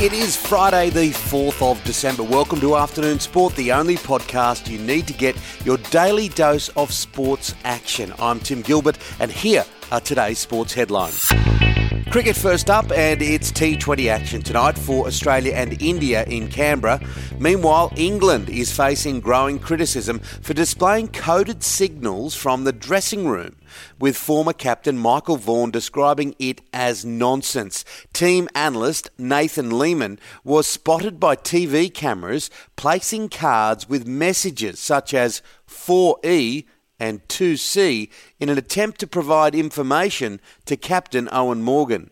It is Friday, the 4th of December. Welcome to Afternoon Sport, the only podcast you need to get your daily dose of sports action. I'm Tim Gilbert, and here are today's sports headlines. Cricket first up, and it's T20 action tonight for Australia and India in Canberra. Meanwhile, England is facing growing criticism for displaying coded signals from the dressing room with former captain Michael Vaughan describing it as nonsense. Team analyst Nathan Leamon was spotted by TV cameras placing cards with messages such as 4E and 2C in an attempt to provide information to captain Eoin Morgan.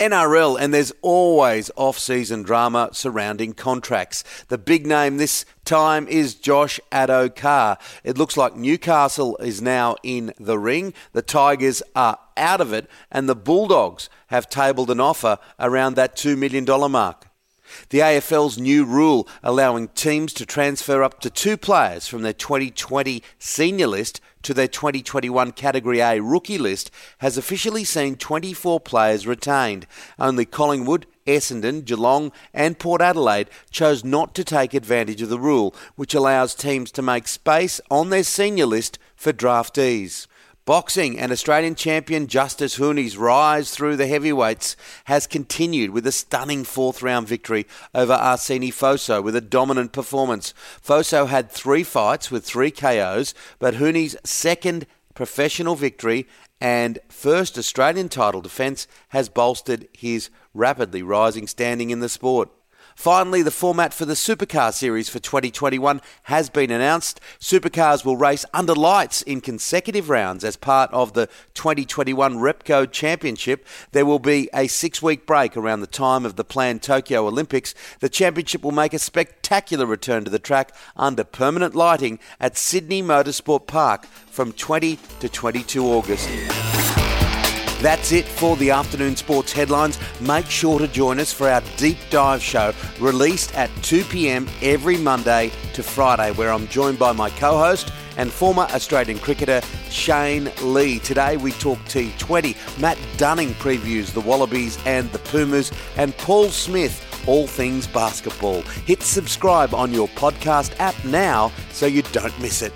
NRL, and there's always off season drama surrounding contracts. The big name this time is Josh Addo-Carr. It looks like Newcastle is now in the ring, the Tigers are out of it, and the Bulldogs have tabled an offer around that $2 million mark. The AFL's new rule allowing teams to transfer up to two players from their 2020 senior list to their 2021 Category A rookie list has officially seen 24 players retained. Only Collingwood, Essendon, Geelong, and Port Adelaide chose not to take advantage of the rule, which allows teams to make space on their senior list for draftees. Boxing and Australian champion Justis Huni's rise through the heavyweights has continued with a stunning fourth round victory over Arseni Foso with a dominant performance. Foso had three fights with three KOs, but Huni's second professional victory and first Australian title defence has bolstered his rapidly rising standing in the sport. Finally, the format for the Supercar Series for 2021 has been announced. Supercars will race under lights in consecutive rounds as part of the 2021 Repco Championship. There will be a six week break around the time of the planned Tokyo Olympics. The championship will make a spectacular return to the track under permanent lighting at Sydney Motorsport Park from 20 to 22 August. That's it for the afternoon sports headlines. Make sure to join us for our deep dive show released at 2 p.m. every Monday to Friday, where I'm joined by my co host and former Australian cricketer Shane Lee. Today we talk T20. Matt Dunning previews the Wallabies and the Pumas, and Paul Smith all things basketball. Hit subscribe on your podcast app now so you don't miss it.